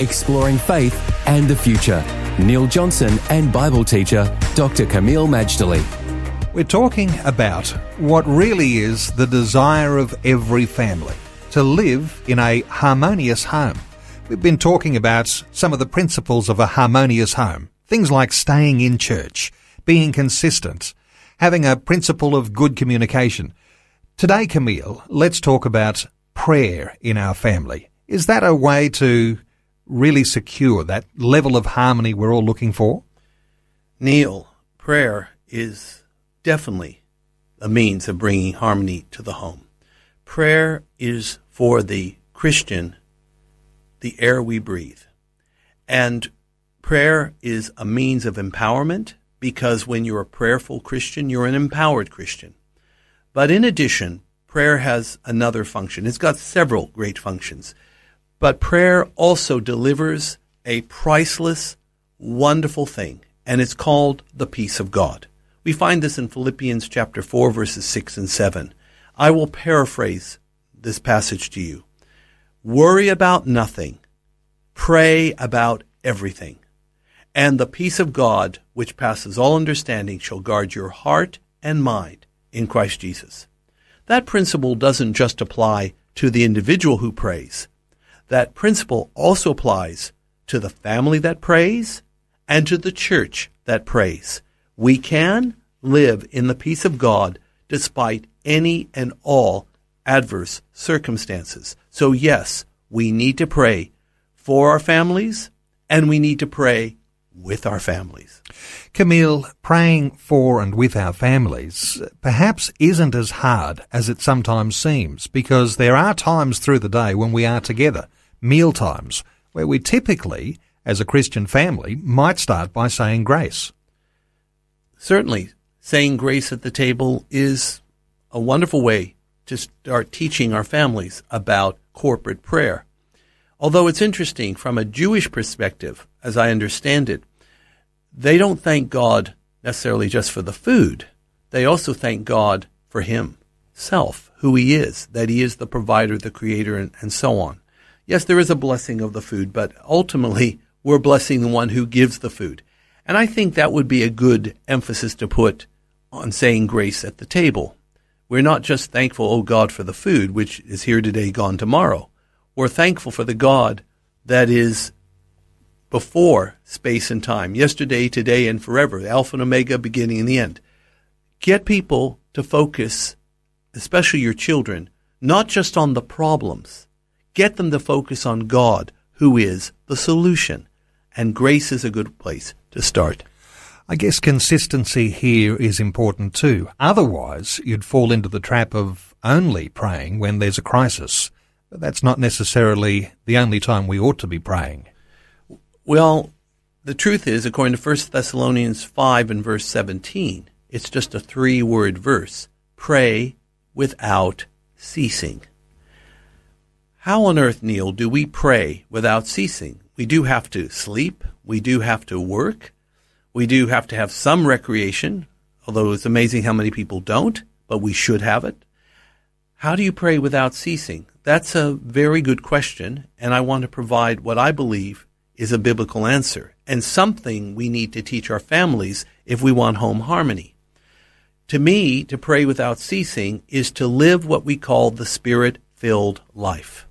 Exploring faith and the future. Neil Johnson and Bible teacher Dr. Kameel Majdali. We're talking about what really is the desire of every family to live in a harmonious home. We've been talking about some of the principles of a harmonious home. Things like staying in church, being consistent, having a principle of good communication. Today, Kameel, let's talk about prayer in our family. Is that a way to really secure that level of harmony we're all looking for? Neil, prayer is definitely a means of bringing harmony to the home. Prayer is for the Christian the air we breathe. And prayer is a means of empowerment because when you're a prayerful Christian, you're an empowered Christian. But in addition, prayer has another function. It's got several great functions. But prayer also delivers a priceless, wonderful thing, and it's called the peace of God. We find this in Philippians chapter 4 verses 6 and 7. I will paraphrase this passage to you. Worry about nothing. Pray about everything. And the peace of God, which passes all understanding, shall guard your heart and mind in Christ Jesus. That principle doesn't just apply to the individual who prays, that principle also applies to the family that prays and to the church that prays. We can live in the peace of God despite any and all adverse circumstances. So, yes, we need to pray for our families and we need to pray with our families. Kameel, praying for and with our families perhaps isn't as hard as it sometimes seems because there are times through the day when we are together meal times, where we typically, as a Christian family, might start by saying grace. Certainly, saying grace at the table is a wonderful way to start teaching our families about corporate prayer. Although it's interesting from a Jewish perspective, as I understand it, they don't thank God necessarily just for the food. They also thank God for Himself, who He is, that He is the provider, the creator, and, and so on yes, there is a blessing of the food, but ultimately we're blessing the one who gives the food. And I think that would be a good emphasis to put on saying grace at the table. We're not just thankful, oh God, for the food, which is here today, gone tomorrow. We're thankful for the God that is before space and time, yesterday, today, and forever, Alpha and Omega, beginning and the end. Get people to focus, especially your children, not just on the problems, Get them to focus on God, who is the solution. And grace is a good place to start. I guess consistency here is important too. Otherwise, you'd fall into the trap of only praying when there's a crisis. But that's not necessarily the only time we ought to be praying. Well, the truth is, according to 1 Thessalonians 5 and verse 17, it's just a three word verse pray without ceasing. How on earth, Neil, do we pray without ceasing? We do have to sleep. We do have to work. We do have to have some recreation, although it's amazing how many people don't, but we should have it. How do you pray without ceasing? That's a very good question, and I want to provide what I believe is a biblical answer and something we need to teach our families if we want home harmony. To me, to pray without ceasing is to live what we call the spirit filled life.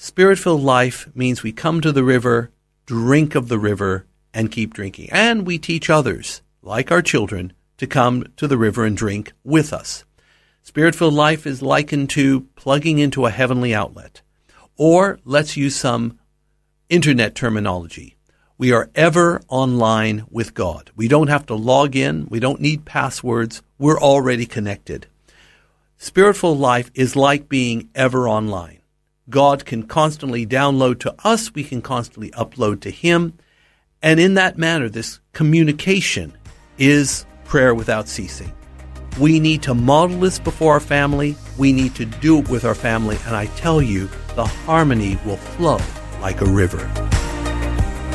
Spirit filled life means we come to the river, drink of the river, and keep drinking. And we teach others, like our children, to come to the river and drink with us. Spirit filled life is likened to plugging into a heavenly outlet. Or let's use some internet terminology. We are ever online with God. We don't have to log in. We don't need passwords. We're already connected. Spiritful life is like being ever online. God can constantly download to us, we can constantly upload to Him. And in that manner, this communication is prayer without ceasing. We need to model this before our family. We need to do it with our family. And I tell you, the harmony will flow like a river.